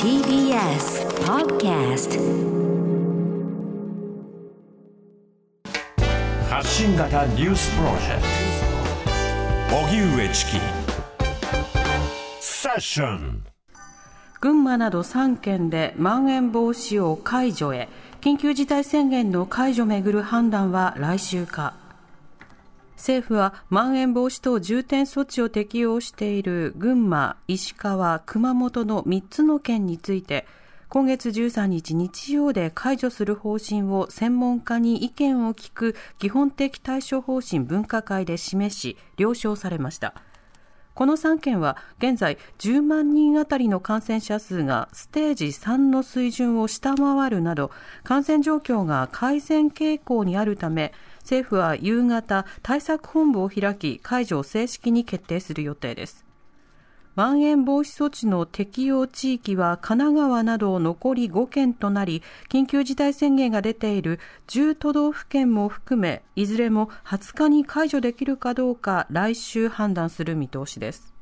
TBS Podcast 発信型ニュースプロジェクト。荻上チキ。セッション。群馬など3県でまん延防止を解除へ。緊急事態宣言の解除めぐる判断は来週か政府はまん延防止等重点措置を適用している群馬、石川、熊本の3つの県について今月13日日曜で解除する方針を専門家に意見を聞く基本的対処方針分科会で示し了承されました。この3県は現在10万人あたりの感染者数がステージ3の水準を下回るなど感染状況が改善傾向にあるため政府は夕方対策本部を開き解除を正式に決定する予定です。まん延防止措置の適用地域は神奈川など残り5県となり緊急事態宣言が出ている10都道府県も含めいずれも20日に解除できるかどうか来週判断する見通しです。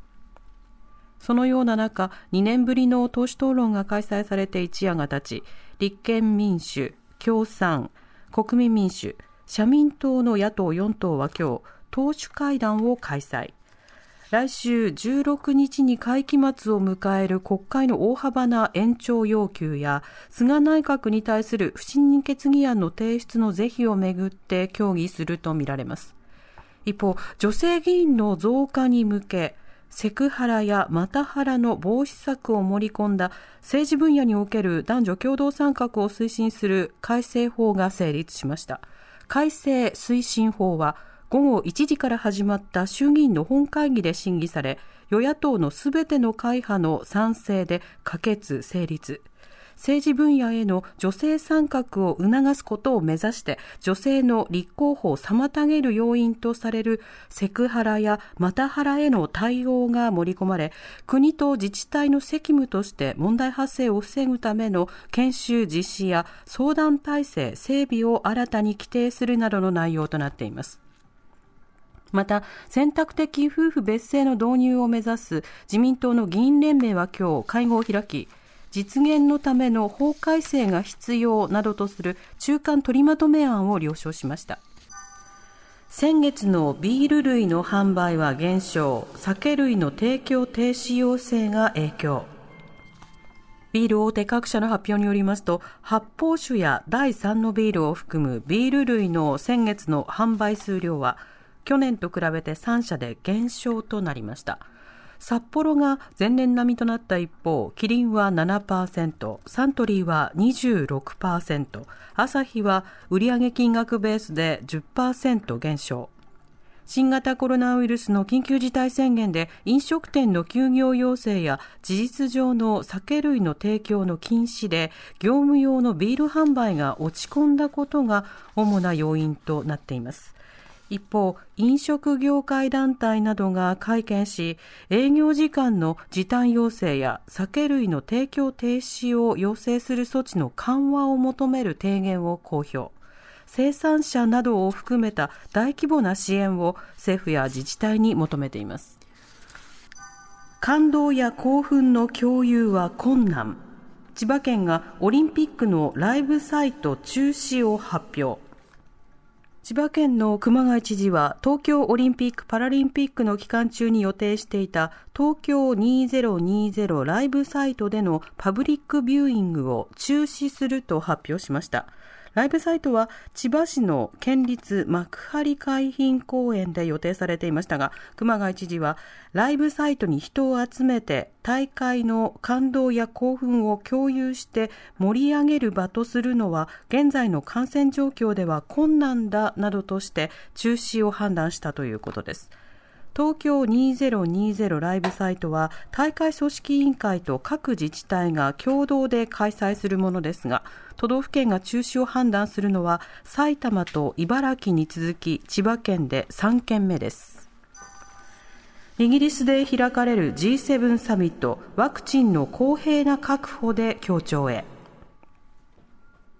そのような中2年ぶりの党首討論が開催されて一夜が経ち立憲民主共産国民民主社民党の野党4党は今日党首会談を開催。来週16日に会期末を迎える国会の大幅な延長要求や菅内閣に対する不信任決議案の提出の是非をめぐって協議するとみられます。一方女性議員の増加に向けセクハラやマタハラの防止策を盛り込んだ政治分野における男女共同参画を推進する改正法が成立しました。改正推進法は午後1時から始まった衆議院の本会議で審議され与野党のすべての会派の賛成で可決・成立。政治分野への女性参画を促すことを目指して女性の立候補を妨げる要因とされるセクハラやマタハラへの対応が盛り込まれ国と自治体の責務として問題発生を防ぐための研修実施や相談体制整備を新たに規定するなどの内容となっています。また選択的夫婦別姓の導入を目指す自民党の議員連盟は今日会合を開き実現のための法改正が必要などとする中間取りまとめ案を了承しました。先月のビール類の販売は減少。酒類の提供停止要請が影響。ビール大手各社の発表によりますと発泡酒や第3のビールを含むビール類の先月の販売数量は去年と比べて3社で減少となりました。札幌が前年並みとなった一方キリンは7%サントリーは26%アサヒは売上金額ベースで10%減少。新型コロナウイルスの緊急事態宣言で飲食店の休業要請や事実上の酒類の提供の禁止で業務用のビール販売が落ち込んだことが主な要因となっています。一方、飲食業界団体などが会見し、営業時間の時短要請や酒類の提供停止を要請する措置の緩和を求める提言を公表。生産者などを含めた大規模な支援を政府や自治体に求めています。感動や興奮の共有は困難。千葉県がオリンピックのライブサイト中止を発表。千葉県の熊谷知事は東京オリンピック・パラリンピックの期間中に予定していた東京2020ライブサイトでのパブリックビューイングを中止すると発表しました。ライブサイトは千葉市の県立幕張海浜公園で予定されていましたが、熊谷知事はライブサイトに人を集めて大会の感動や興奮を共有して盛り上げる場とするのは現在の感染状況では困難だなどとして中止を判断したということです。東京2020ライブサイトは大会組織委員会と各自治体が共同で開催するものですが都道府県が中止を判断するのは埼玉と茨城に続き千葉県で3件目です。イギリスで開かれる G7 サミットワクチンの公平な確保で協調へ。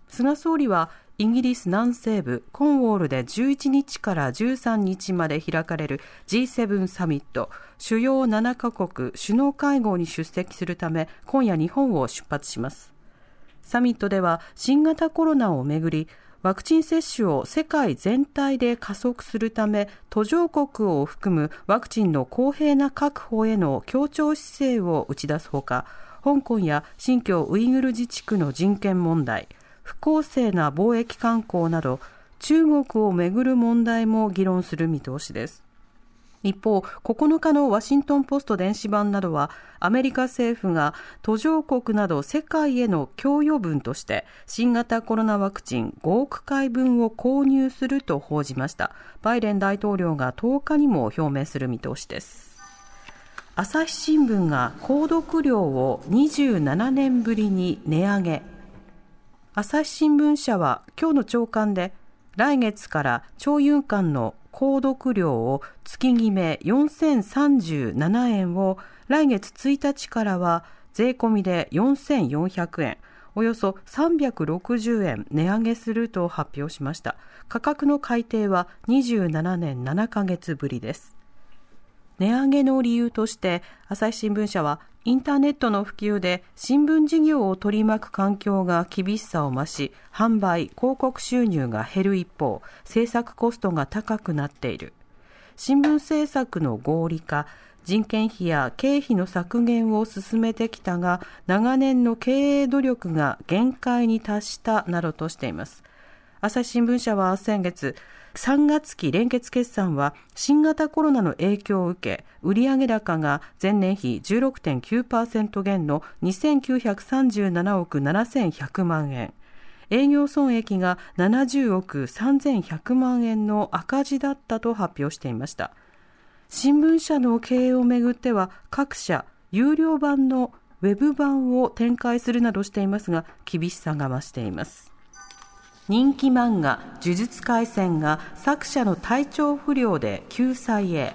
菅総理はイギリス南西部コンウォールで11日から13日まで開かれる G7 サミット。主要7カ国首脳会合に出席するため今夜日本を出発します。サミットでは新型コロナをめぐりワクチン接種を世界全体で加速するため途上国を含むワクチンの公平な確保への協調姿勢を打ち出すほか香港や新疆ウイグル自治区の人権問題不公正な貿易観光など中国をめぐる問題も議論する見通しです一方、9日のワシントン・ポスト電子版などは、アメリカ政府が途上国など世界への供与分として、新型コロナワクチン5億回分を購入すると報じました。バイデン大統領が10日にも表明する見通しです。朝日新聞が購読料を27年ぶりに値上げ。朝日新聞社は今日の朝刊で来月から徴用間の購読料を月決め4037円を来月1日からは税込みで4400円およそ360円値上げすると発表しました。価格の改定は27年7ヶ月ぶりです。値上げの理由として朝日新聞社はインターネットの普及で新聞事業を取り巻く環境が厳しさを増し販売広告収入が減る一方制作コストが高くなっている。新聞制作の合理化人件費や経費の削減を進めてきたが長年の経営努力が限界に達したなどとしています。朝日新聞社は先月3月期連結決算は新型コロナの影響を受け売上高が前年比16.9%減の2937億7100万円。営業損益が70億3100万円の赤字だったと発表していました。新聞社の経営をめぐっては各社有料版のウェブ版を展開するなどしていますが厳しさが増しています。人気漫画「呪術廻戦」が作者の体調不良で救済へ。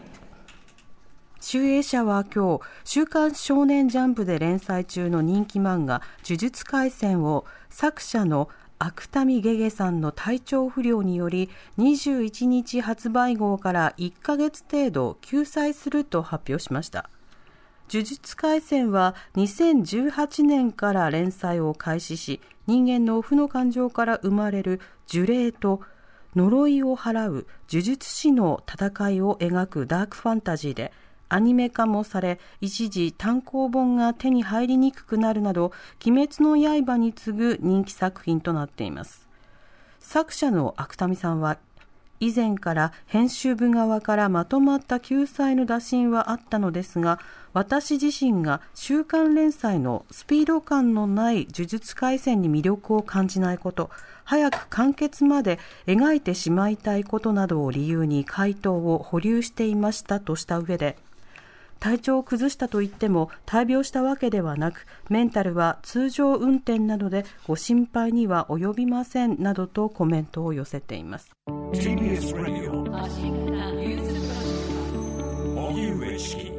集英社は今日「週刊少年ジャンプ」で連載中の人気漫画「呪術廻戦」を作者の芥見ゲゲさんの体調不良により21日発売号から1ヶ月程度救済すると発表しました。呪術廻戦は2018年から連載を開始し人間の負の感情から生まれる呪霊と呪いを払う呪術師の戦いを描くダークファンタジーでアニメ化もされ一時単行本が手に入りにくくなるなど鬼滅の刃に次ぐ人気作品となっています。作者の芥見さんは以前から編集部側からまとまった救済の打診はあったのですが私自身が週刊連載のスピード感のない呪術廻戦に魅力を感じないこと早く完結まで描いてしまいたいことなどを理由に回答を保留していましたとした上で体調を崩したといっても大病したわけではなくメンタルは通常運転などでご心配には及びませんなどとコメントを寄せています。TBS ラジオ。荻上チキ